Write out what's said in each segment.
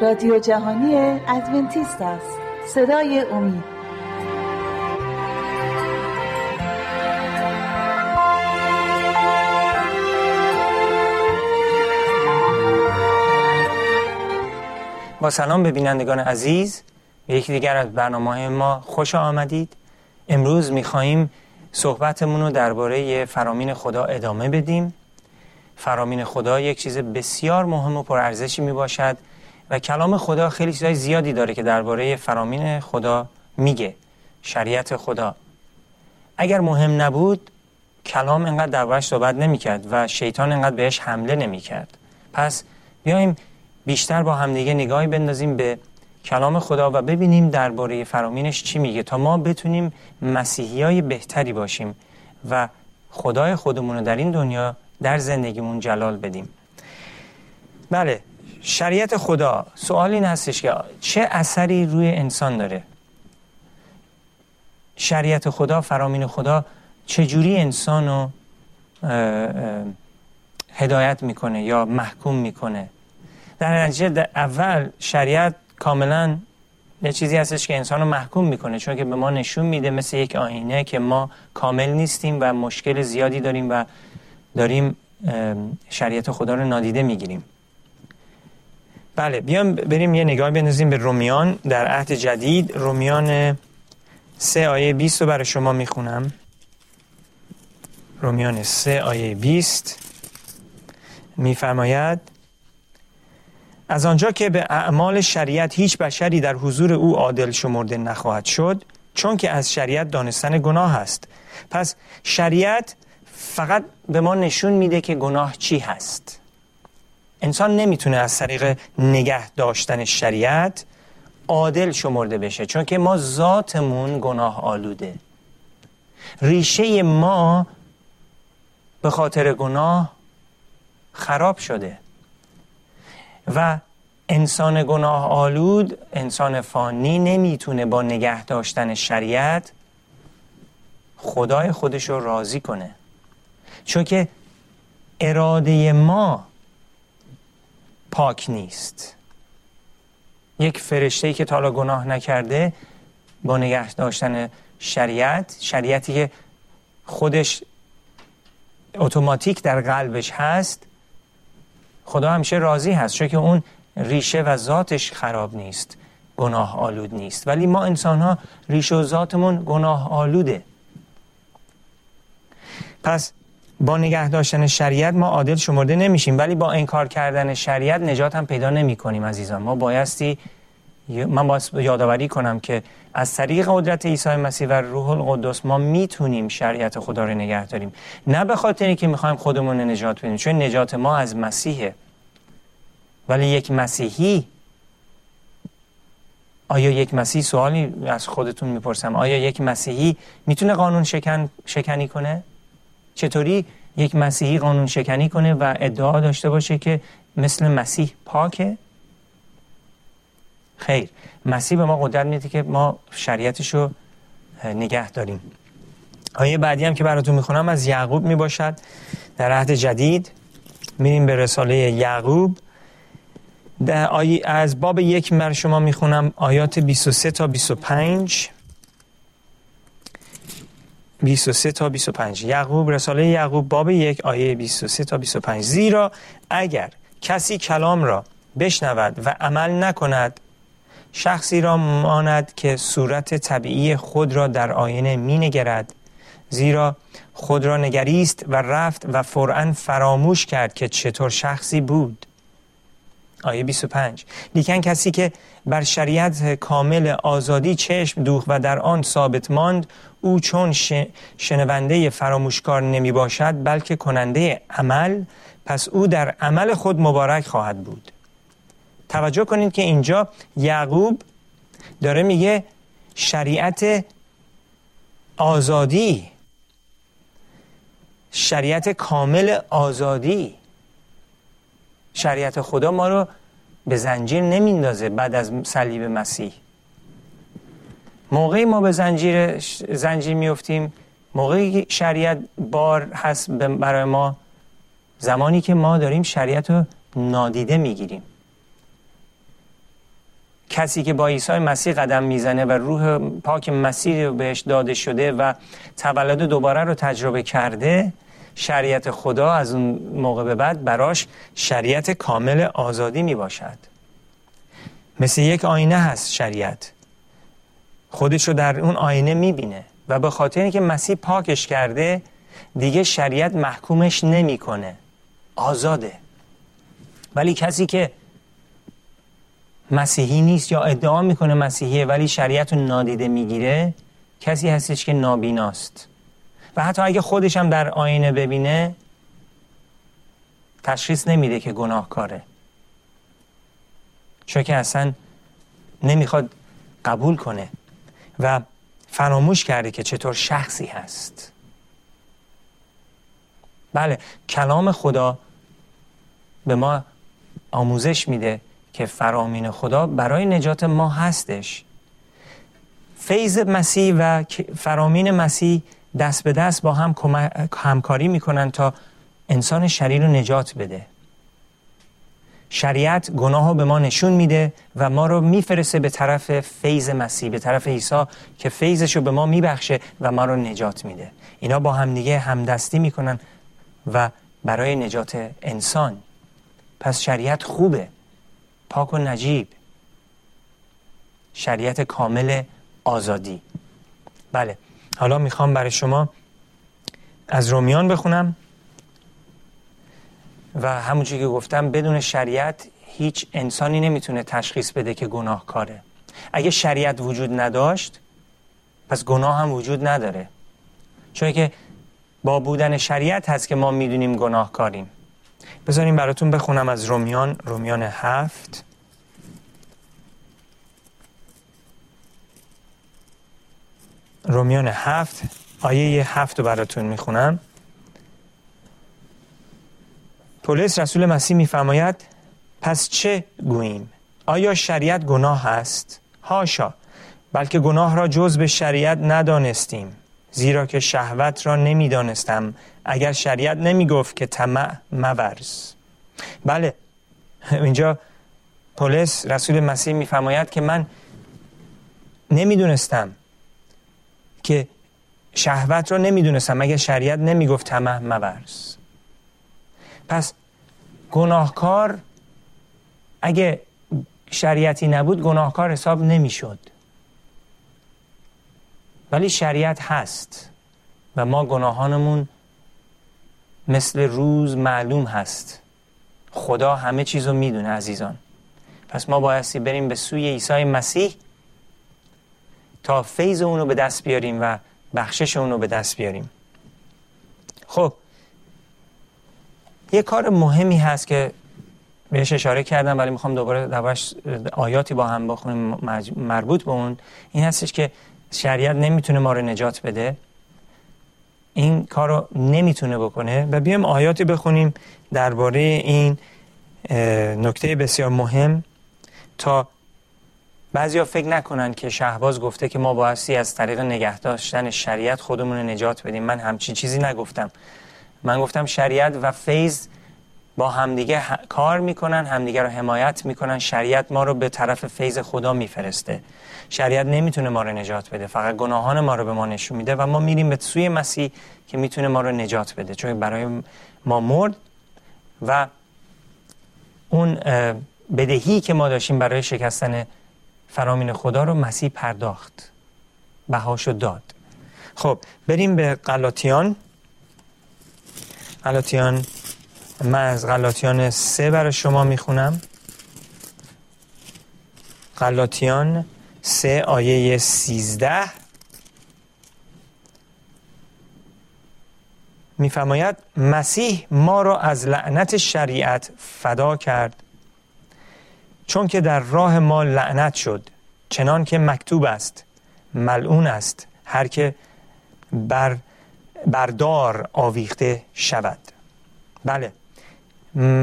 رادیو جهانی ادونتیست است. صدای امید. با سلام به بینندگان عزیز. به یکی دیگر از برنامه ما خوش آمدید. امروز میخواییم صحبتمون رو درباره فرامین خدا ادامه بدیم. فرامین خدا یک چیز بسیار مهم و پرارزشی می باشد و کلام خدا خیلی چیزای زیادی داره که درباره فرامین خدا میگه شریعت خدا. اگر مهم نبود کلام انقدر دربارش صحبت نمی‌کرد و شیطان انقدر بهش حمله نمی‌کرد. پس بیایم بیشتر با همدیگه نگاهی بندازیم به کلام خدا و ببینیم درباره فرامینش چی میگه تا ما بتونیم مسیحی های بهتری باشیم و خدای خودمون رو در این دنیا در زندگیمون جلال بدیم. بله شریعت خدا سوال این هستش که چه اثری روی انسان داره؟ شریعت خدا فرامین خدا چجوری انسان رو هدایت می‌کنه یا محکوم می‌کنه؟ در نتیجه اول شریعت کاملا یه چیزی هستش که انسان رو محکوم می‌کنه چون که به ما نشون میده مثل یک آینه که ما کامل نیستیم و مشکل زیادی داریم و داریم شریعت خدا رو نادیده می‌گیریم. بله بیام بریم یه نگاه بندازیم به رومیان در عهد جدید. رومیان سه آیه 20 رو برای شما می‌خونم. رومیان سه آیه 20 میفرماید از آنجا که به اعمال شریعت هیچ بشری در حضور او عادل شمرده نخواهد شد چون که از شریعت دانستن گناه است. پس شریعت فقط به ما نشون میده که گناه چی هست. انسان نمی‌تونه از طریق نگه داشتن شریعت عادل شمرده بشه چون که ما ذاتمون گناه آلوده. ریشه ما به خاطر گناه خراب شده. و انسان گناه آلود انسان فانی نمی‌تونه با نگه داشتن شریعت خدای خودش رو راضی کنه. چون که اراده ما پاک نیست. یک فرشته که تالا گناه نکرده با نگه داشتن شریعت شریعتی که خودش اتوماتیک در قلبش هست خدا همیشه راضی هست چون که اون ریشه و ذاتش خراب نیست گناه آلود نیست. ولی ما انسان ها ریشه و ذاتمون گناه آلوده. پس با نگه داشتن شریعت ما عادل شمرده نمیشیم ولی با انکار کردن شریعت نجات هم پیدا نمی کنیم عزیزان. ما بایستی من باید یادآوری کنم که از طریق قدرت عیسی مسیح و روح القدس ما می‌تونیم شریعت خدا رو نگه داریم. نه به خاطر که می‌خوایم خودمون نجات بدیم چون نجات ما از مسیحه. ولی یک مسیحی آیا یک مسیحی سوالی از خودتون می‌پرسم؟ آیا یک مسیحی می‌تونه قانون شکن شکنی کنه؟ چطوری یک مسیحی قانون شکنی کنه و ادعا داشته باشه که مثل مسیح پاکه؟ خیر مسیح به ما قدرت میده که ما شریعتش رو نگه داریم. آیه بعدی هم که براتون می‌خونم از یعقوب می‌باشد. در عهد جدید میریم به رساله یعقوب. در آیه از باب یک مر شما می‌خونم آیات 23 تا 25 23 تا 25 یعقوب رساله یعقوب باب یک آیه 23 تا 25 زیرا اگر کسی کلام را بشنود و عمل نکند شخصی را ماند که صورت طبیعی خود را در آینه می نگرد زیرا خود را نگریست و رفت و فرعا فراموش کرد که چطور شخصی بود. آیه 25 لیکن کسی که بر شریعت کامل آزادی چشم دوخ و در آن ثابت ماند او چون شنونده فراموشکار نمی باشد بلکه کننده عمل پس او در عمل خود مبارک خواهد بود. توجه کنید که اینجا یعقوب داره میگه شریعت آزادی شریعت کامل آزادی. شریعت خدا ما رو به زنجیر نمیندازه بعد از صلیب مسیح. موقعی ما به زنجیر زنجیر میفتیم موقعی شریعت بار هست برای ما زمانی که ما داریم شریعت رو نادیده می‌گیریم. کسی که با عیسی مسیح قدم می‌زنه و روح پاک مسیح بهش داده شده و تولد دوباره رو تجربه کرده شریعت خدا از اون موقع به بعد براش شریعت کامل آزادی می باشد مثل یک آینه هست شریعت. خودش رو در اون آینه می بینه و به خاطر اینکه مسیح پاکش کرده دیگه شریعت محکومش نمی‌کنه. آزاده. ولی کسی که مسیحی نیست یا ادعا می‌کنه مسیحیه ولی شریعت رو نادیده می‌گیره کسی هستش که نابیناست. و حتی اگه خودش هم در آینه ببینه تشخیص نمیده که گناهکاره. چون که اصلا نمی‌خواد قبول کنه و فراموش کرده که چطور شخصی هست. بله کلام خدا به ما آموزش میده که فرامین خدا برای نجات ما هستش. فیض مسیح و فرامین مسیح دست به دست با هم همکاری می‌کنن تا انسان شریر رو نجات بده. شریعت گناه رو به ما نشون میده و ما رو میفرسته به طرف فیض مسیح به طرف عیسی که فیضش رو به ما میبخشه و ما رو نجات میده. اینا با همدیگه همدستی می‌کنن و برای نجات انسان. پس شریعت خوبه. پاک و نجیب. شریعت کامل آزادی. بله. حالا می‌خوام برای شما از رومیان بخونم و همونجوری که گفتم بدون شریعت هیچ انسانی نمی‌تونه تشخیص بده که گناهکاره. اگه شریعت وجود نداشت پس گناه هم وجود نداره. چون که با بودن شریعت هست که ما می‌دونیم گناهکاریم. بذاریم براتون بخونم از رومیان رومیان هفت. رومیان هفت. آیه هفت رو براتون می‌خونم. پولس رسول مسیح میفرماید پس چه گوییم؟ آیا شریعت گناه است? هاشا بلکه گناه را جز به شریعت ندانستیم زیرا که شهوت را نمی‌دانستم اگر شریعت نمی گفت که طمع مورز. بله اینجا پولس رسول مسیح میفرماید که من نمی‌دونستم که شهوت را نمی‌دونستم. اگر شریعت نمی‌گفت طمع مورز پس گناهکار اگه شریعتی نبود گناهکار حساب نمی‌شد. ولی شریعت هست و ما گناهانمون مثل روز معلوم هست. خدا همه چیز رو می‌دونه عزیزان. پس ما بایستی بریم به سوی عیسی مسیح تا فیض اونو به دست بیاریم و بخشش اونو به دست بیاریم. خب یه کار مهمی هست که بهش اشاره کردم ولی می‌خوام دوباره دوباره آیاتی با هم بخونیم مربوط به اون. این هستش که شریعت نمی‌تونه ما رو نجات بده. این کار رو نمی‌تونه بکنه. و بیایم آیاتی بخونیم درباره این نکته بسیار مهم تا بعضیا فکر نکنن که شهباز گفته که ما بایستی از طریق نگه داشتن شریعت خودمون نجات بدیم. من همچین چیزی نگفتم. من گفتم شریعت و فیض با همدیگه کار می‌کنن همدیگه رو حمایت می‌کنن. شریعت ما رو به طرف فیض خدا میفرسته. شریعت نمی‌تونه ما رو نجات بده. فقط گناهان ما رو به ما نشون میده و ما میریم به سوی مسیح که می‌تونه ما رو نجات بده. چون برای ما مرد و اون بدهی که ما داشتیم برای شکستن فرامین خدا رو مسیح پرداخت. بهاشو داد. خب بریم به غلاطیان. غلاطیان من از غلاطیان سه برای شما می‌خونم. غلاطیان سه آیه سیزده. میفرماید مسیح ما را از لعنت شریعت فدا کرد. چون که در راه ما لعنت شد چنان که مکتوب است ملعون است هر که بر بردار آویخته شود. بله.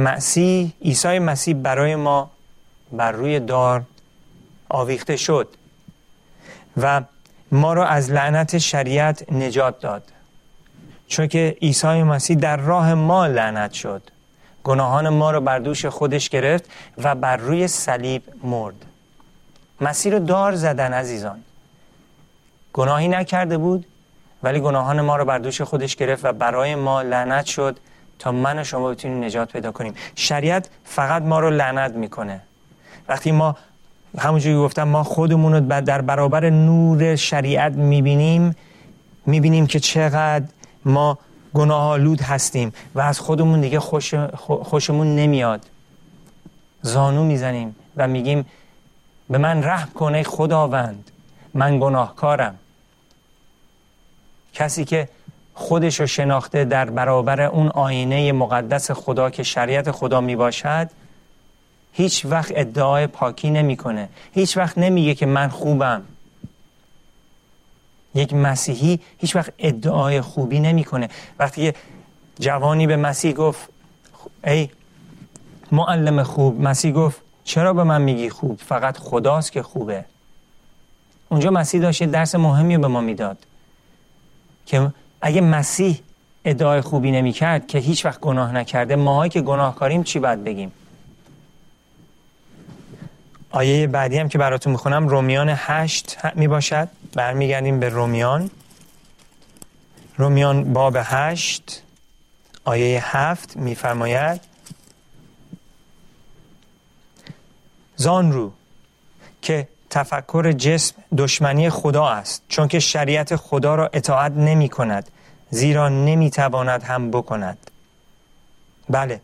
مسیح عیسی مسیح برای ما بر روی دار آویخته شد و ما را از لعنت شریعت نجات داد. چون که عیسی مسیح در راه ما لعنت شد. گناهان ما را بر دوش خودش گرفت و بر روی صلیب مرد. مسیح رو دار زدن عزیزان. گناهی نکرده بود ولی گناهان ما رو بر دوش خودش گرفت و برای ما لعنت شد تا من و شما بتونیم نجات پیدا کنیم. شریعت فقط ما رو لعنت می‌کنه. وقتی ما همونجوری گفتم ما خودمون رو در برابر نور شریعت می‌بینیم می‌بینیم که چقدر ما گناه آلود هستیم و از خودمون دیگه خوش خوشمون نمیاد. زانو می‌زنیم و میگیم به من رحم کنه خداوند من گناهکارم. کسی که خودش رو شناخته در برابر اون آینه مقدس خدا که شریعت خدا می باشد هیچ وقت ادعای پاکی نمی‌کنه. هیچ وقت نمیگه که من خوبم. یک مسیحی هیچ وقت ادعای خوبی نمی‌کنه. وقتی جوانی به مسیح گفت ای معلم خوب مسیح گفت چرا به من میگی خوب؟ فقط خداست که خوبه. اونجا مسیح داشت درس مهمی به ما می‌داد که اگه مسیح ادعای خوبی نمی‌کرد که هیچ وقت گناه نکرده ماهایی که گناهکاریم چی باید بگیم؟ آیه بعدی هم که براتون می‌خونم رومیان هشت می باشد برمیگردیم به رومیان. رومیان باب هشت آیه هفت میفرماید زان رو که تفکر جسم دشمنی خدا است چون که شریعت خدا را اطاعت نمی کند زیرا نمی تواند هم بکند. بله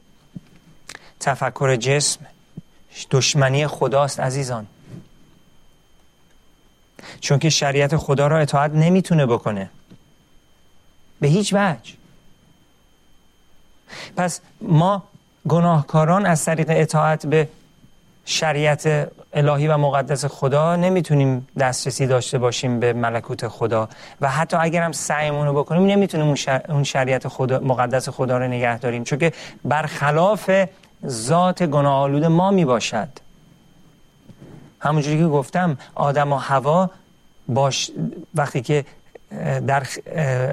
تفکر جسم دشمنی خداست عزیزان. چون که شریعت خدا را اطاعت نمی‌تونه بکنه. به هیچ وجه. پس ما گناهکاران از طریق اطاعت به شریعت الهی و مقدس خدا نمی‌تونیم دسترسی داشته باشیم به ملکوت خدا. و حتی اگر هم سعیمون رو بکنیم نمی‌تونیم اون شریعت خدا مقدس خدا رو نگه داریم. چون که برخلاف ذات گناه آلود ما می باشد همونجوری که گفتم آدم و هوا باش وقتی که در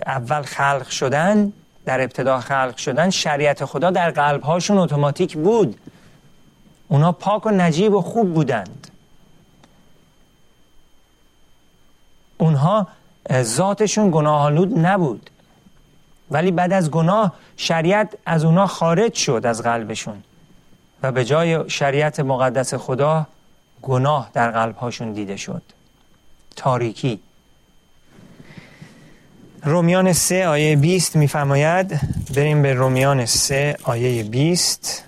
اول خلق شدن در ابتدا خلق شدن شریعت خدا در قلب هاشون اتوماتیک بود. اونا پاک و نجیب و خوب بودند. اونها ذاتشون گناه آلود نبود. ولی بعد از گناه شریعت از اونا خارج شد از قلبشون. و به جای شریعت مقدس خدا گناه در قلب هاشون دیده شد. تاریکی. رومیان سه آیه 20 میفرماید بریم به رومیان سه آیه 20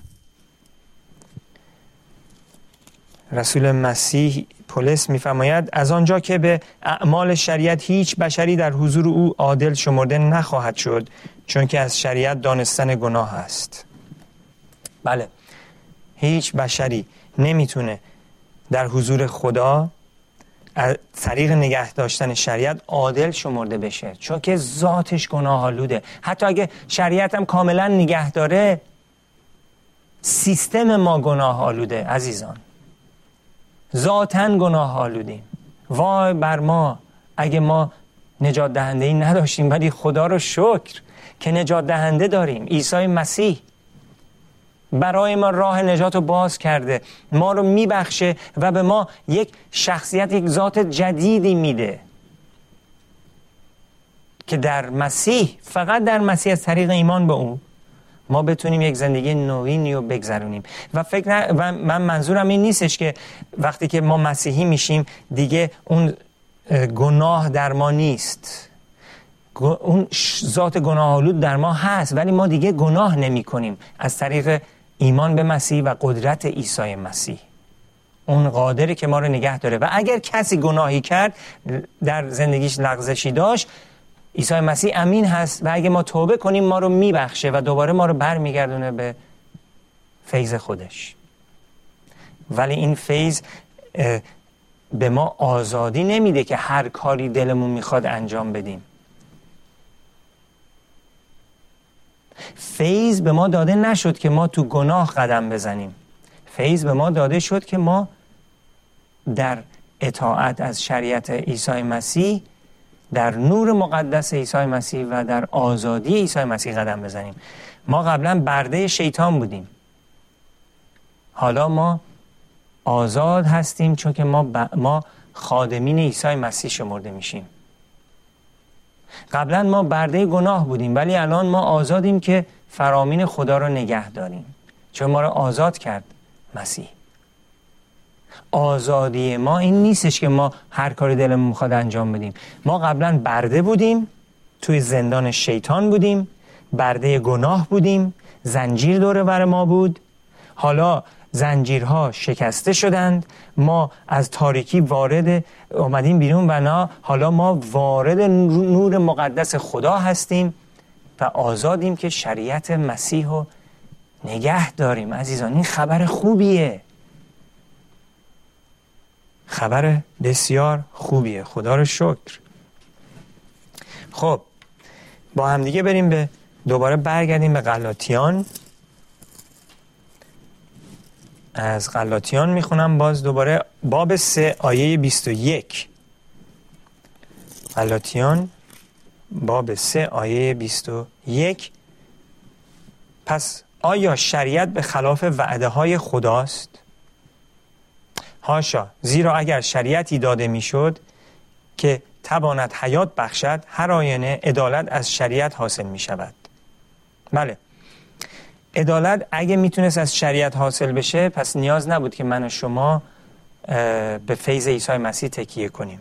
رسول مسیح پولس میفرماید از آنجا که به اعمال شریعت هیچ بشری در حضور او عادل شمرده نخواهد شد چون که از شریعت دانستن گناه است. بله. هیچ بشری نمی‌تونه در حضور خدا از طریق نگه داشتن شریعت عادل شمرده بشه. چون که ذاتش گناه آلوده حتی اگه شریعت هم کاملا نگه داره سیستم ما گناه آلوده عزیزان. ذاتا گناه آلودیم وای بر ما اگه ما نجات دهنده ای نداشتیم ولی خدا رو شکر که نجات دهنده داریم. عیسی مسیح. برای ما راه نجات رو باز کرده ما رو میبخشه و به ما یک شخصیت یک ذات جدیدی میده. که در مسیح فقط در مسیح از طریق ایمان به اون ما بتونیم یک زندگی نوینی رو بگذرونیم. و فکر و من منظورم این نیستش که وقتی که ما مسیحی میشیم دیگه اون گناه در ما نیست. اون ذات گناه آلود در ما هست ولی ما دیگه گناه نمی کنیم از طریق ایمان به مسیح و قدرت عیسی مسیح. اون قادری که ما رو نگه داره. و اگر کسی گناهی کرد در زندگیش لغزشی داشت عیسی مسیح امین هست و اگه ما توبه کنیم ما رو میبخشه و دوباره ما رو برمیگردونه به فیض خودش. ولی این فیض به ما آزادی نمیده که هر کاری دلمون می‌خواد انجام بدیم. فیض به ما داده نشد که ما تو گناه قدم بزنیم. فیض به ما داده شد که ما در اطاعت از شریعت عیسی مسیح در نور مقدس عیسی مسیح و در آزادی عیسی مسیح قدم بزنیم. ما قبلا برده شیطان بودیم. حالا ما آزاد هستیم چون که ما, ما خادمین عیسی مسیح شمرده میشیم. قبلا ما برده گناه بودیم ولی الان ما آزادیم که فرامین خدا رو نگه داریم. چون ما رو آزاد کرد مسیح. آزادی ما این نیستش که ما هر کاری دلمون می‌خواد انجام بدیم. ما قبلا برده بودیم توی زندان شیطان بودیم برده گناه بودیم زنجیر دوره بر ما بود. حالا زنجیرها شکسته شدند. ما از تاریکی وارد اومدیم بیرون و نه حالا ما وارد نور مقدس خدا هستیم و آزادیم که شریعت مسیح رو نگه داریم. عزیزان این خبر خوبیه. خبر بسیار خوبیه. خدا رو شکر. خب با همدیگه بریم به دوباره برگردیم به غلاطیان. از غلاطیان می‌خونم باز دوباره باب سه آیه 21 غلاطیان باب سه آیه 21 پس آیا شریعت به خلاف وعده های خداست؟ هاشا زیرا اگر شریعتی داده می‌شد که تواند حیات بخشد هر آینه عدالت از شریعت حاصل می شود بله عدالت اگه می‌تونست از شریعت حاصل بشه پس نیاز نبود که من و شما به فیض عیسی مسیح تکیه کنیم.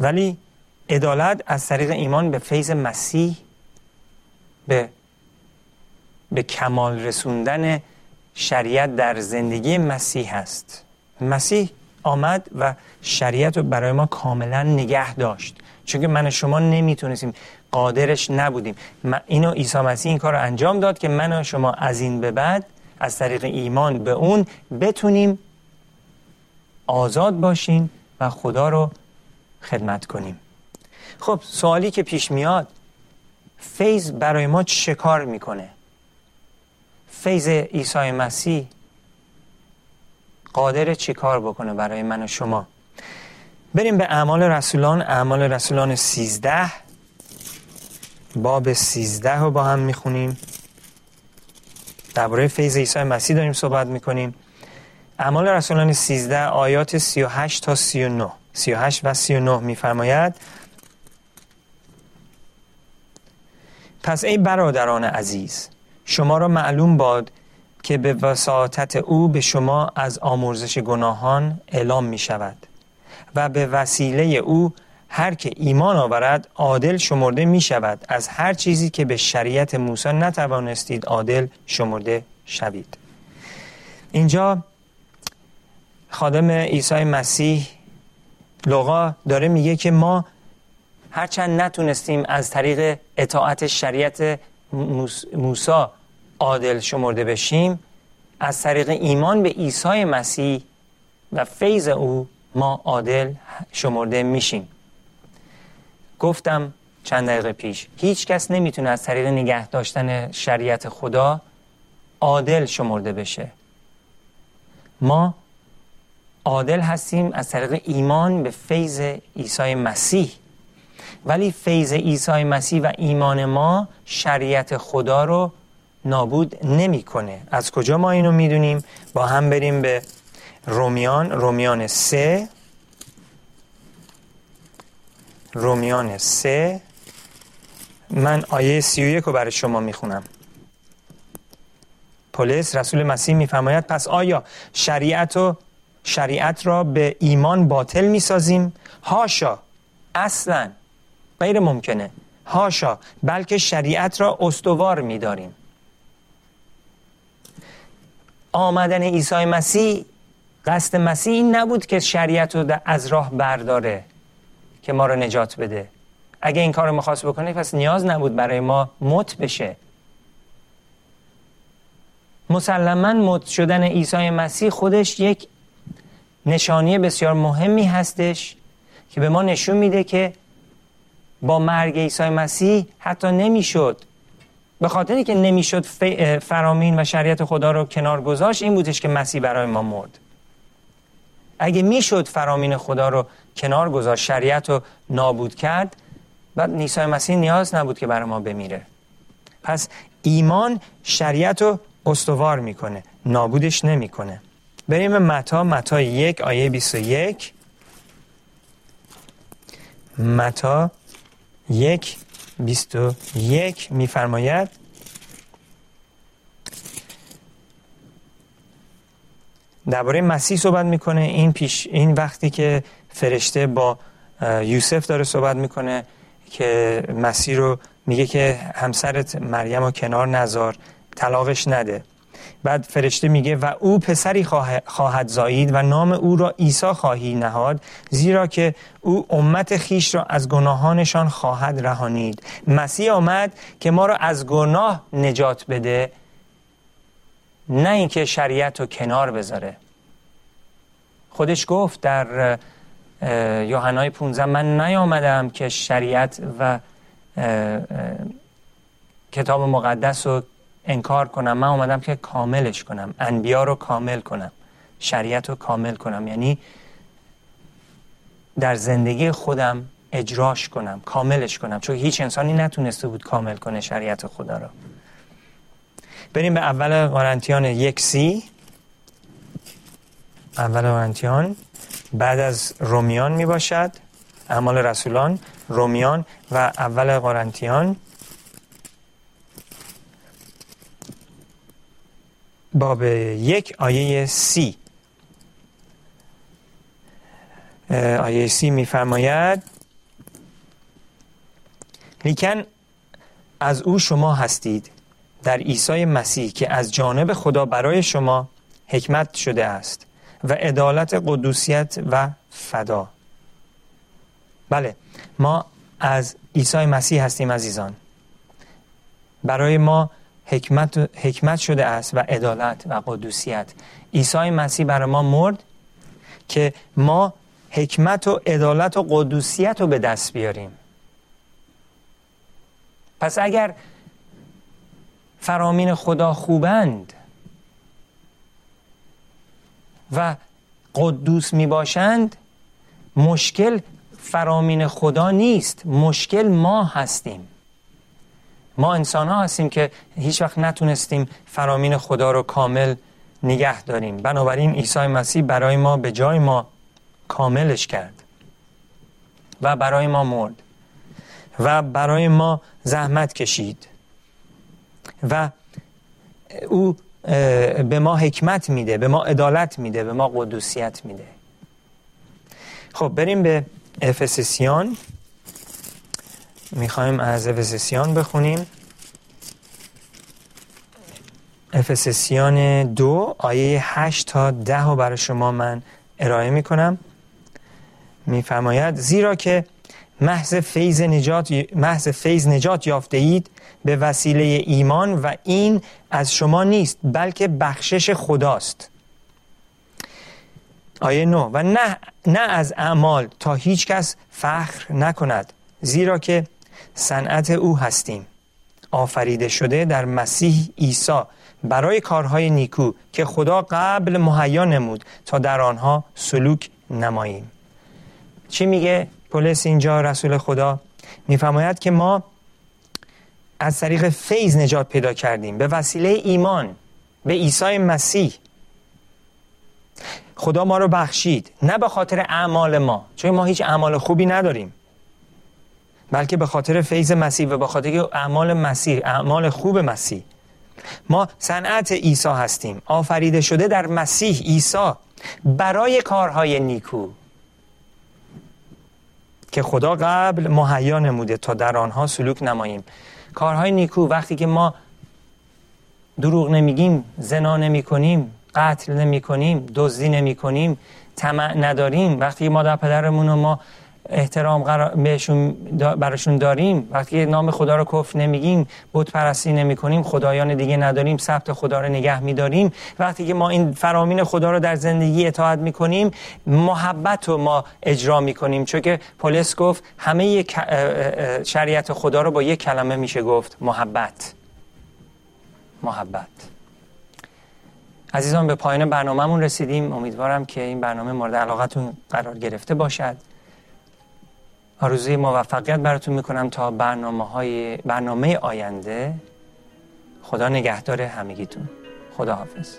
ولی عدالت از طریق ایمان به فیض مسیح به به کمال رسوندن شریعت در زندگی مسیح هست. مسیح آمد و شریعت رو برای ما کاملا نگه داشت. چون که من شما نمی‌تونستیم قادرش نبودیم. اینو عیسی مسیح این کار رو انجام داد که من و شما از این به بعد از طریق ایمان به اون بتونیم آزاد باشیم و خدا رو خدمت کنیم. خب سوالی که پیش میاد فیض برای ما چه کار می‌کنه؟ فیض عیسی مسیح قادر چی کار بکنه برای من و شما؟ بریم به اعمال رسولان اعمال رسولان سیزده. باب سیزده رو با هم می‌خونیم. درباره فیض عیسی مسیح داریم صحبت می‌کنیم. اعمال رسولان سیزده آیات سی و هشت تا سی و نه. سی و هشت و سی و نه میفرماید پس ای برادران عزیز شما را معلوم باد که به وساطت او به شما از آمرزش گناهان اعلام می شود و به وسیله او هر که ایمان آورد عادل شمرده می شود از هر چیزی که به شریعت موسی نتوانستید عادل شمرده شوید. اینجا خادم عیسی مسیح لغا داره میگه که ما هرچند نتونستیم از طریق اطاعت شریعت موسی عادل شمرده بشیم از طریق ایمان به عیسی مسیح و فیض او ما عادل شمرده میشیم. گفتم چند دقیقه پیش هیچ کس نمی‌تونه از طریق نگه داشتن شریعت خدا عادل شمرده بشه. ما عادل هستیم از طریق ایمان به فیض عیسی مسیح. ولی فیض عیسی مسیح و ایمان ما شریعت خدا رو نابود نمی‌کنه. از کجا ما اینو می‌دونیم؟ با هم بریم به رومیان رومیان سه. رومیان سه. من آیه سی و یک رو برای شما می‌خونم. پولس رسول مسیح میفرماید پس آیا شریعت و شریعت را به ایمان باطل می‌سازیم؟ هاشا اصلا غیر ممکنه. هاشا بلکه شریعت را استوار میداریم. آمدن عیسی مسیح قصد مسیح این نبود که شریعت رو از راه برداره. که ما رو نجات بده. اگه این کار رو می‌خواست بکنه پس نیاز نبود برای ما مت بشه. مسلما مت شدن عیسی مسیح خودش یک نشانی بسیار مهمی هستش که به ما نشون میده که با مرگ عیسی مسیح حتی نمی‌شد. به خاطری که نمی‌شد فرامین و شریعت خدا رو کنار گذاشت این بودش که مسیح برای ما مرد. اگه می‌شد فرامین خدا رو کنار گذاشت شریعت رو نابود کرد بعد نیسای مسیح نیاز نبود که برای ما بمیره. پس ایمان شریعت رو استوار می‌کنه نابودش نمی‌کنه. بریم متا متا یک آیه 21 متا یک بیست و یک میفرماید درباره مسیح صحبت می‌کنه. این پیش این وقتی که فرشته با یوسف داره صحبت می‌کنه که مسیح رو میگه که همسرت مریم رو کنار نزار طلاقش نده. بعد فرشته میگه و او پسری خواهد زایید و نام او را عیسی خواهی نهاد زیرا که او امت خیش را از گناهانشان خواهد رهانید. مسیح آمد که ما را از گناه نجات بده نه اینکه شریعت رو کنار بذاره. خودش گفت در یوحنای 15 من نیامدم که شریعت و کتاب مقدس رو انکار کنم. من اومدم که کاملش کنم. انبیا رو کامل کنم. شریعت رو کامل کنم. یعنی در زندگی خودم اجراش کنم کاملش کنم. چون هیچ انسانی نتونسته بود کامل کنه شریعت خدا رو. بریم به اول قرنتیان یک سی. اول قرنتیان بعد از رومیان می باشد. اعمال رسولان رومیان و اول قرنتیان باب یک آیه سی. آیه سی میفرماید لیکن از او شما هستید. در عیسی مسیح که از جانب خدا برای شما حکمت شده است و عدالت قدوسیت و فدا. بله ما از عیسی مسیح هستیم عزیزان. برای ما حکمت, حکمت شده است و عدالت و قدوسیت. عیسی مسیح برای ما مرد که ما حکمت و عدالت و قدوسیت رو به دست بیاریم. پس اگر فرامین خدا خوبند. و قدوس می باشند مشکل فرامین خدا نیست. مشکل ما هستیم. ما انسان ها هستیم که هیچ وقت نتونستیم فرامین خدا رو کامل نگه داریم. بنابراین عیسی مسیح برای ما به جای ما کاملش کرد. و برای ما مرد. و برای ما زحمت کشید. و او به ما حکمت میده به ما عدالت میده به ما قدوسیت میده. خب بریم به افسسیان. می‌خوایم از افسسیان بخونیم. افسسیان دو آیه هشت تا ده رو برای شما من ارائه می‌کنم. میفرماید زیرا که محض فیض نجات محض فیض نجات یافته اید به وسیله ایمان و این از شما نیست بلکه بخشش خداست. آیه نو و نه, نه از اعمال تا هیچ کس فخر نکند زیرا که صنعت او هستیم. آفریده شده در مسیح عیسی برای کارهای نیکو که خدا قبل مهیا نمود تا در آنها سلوک نماییم. چی میگه پولس اینجا رسول خدا؟ میفرماید که ما از طریق فیض نجات پیدا کردیم. به وسیله ایمان به عیسی مسیح. خدا ما رو بخشید. نه به خاطر اعمال ما چون ما هیچ اعمال خوبی نداریم. بلکه به خاطر فیض مسیح و به خاطر اعمال مسیح اعمال خوب مسیح. ما صنعت عیسی هستیم. آفریده شده در مسیح عیسی برای کارهای نیکو. که خدا قبل مهیا نموده تا در آنها سلوک نماییم. کارهای نیکو وقتی که ما دروغ نمیگیم زنا نمی کنیم قتل نمی کنیم دزدی نمی کنیم طمع نداریم وقتی مادر پدرمون و ما احترام بهشون براشون داریم. وقتی نام خدا رو کف نمیگیم بت پرستی نمی کنیم خدایان دیگه نداریم ثبت خدا رو نگه میداریم. وقتی که ما این فرامین خدا رو در زندگی اطاعت می‌کنیم محبت رو ما اجرا می‌کنیم. چون که پولس گفت همه شریعت خدا رو با یک کلمه میشه گفت محبت. محبت. عزیزان به پایان برنامهمون رسیدیم. امیدوارم که این برنامه مورد علاقتون قرار گرفته باشد. آرزوی موفقیت براتون می‌کنم تا برنامه, های برنامه آینده خدا نگهدار همگیتون. خدا حافظ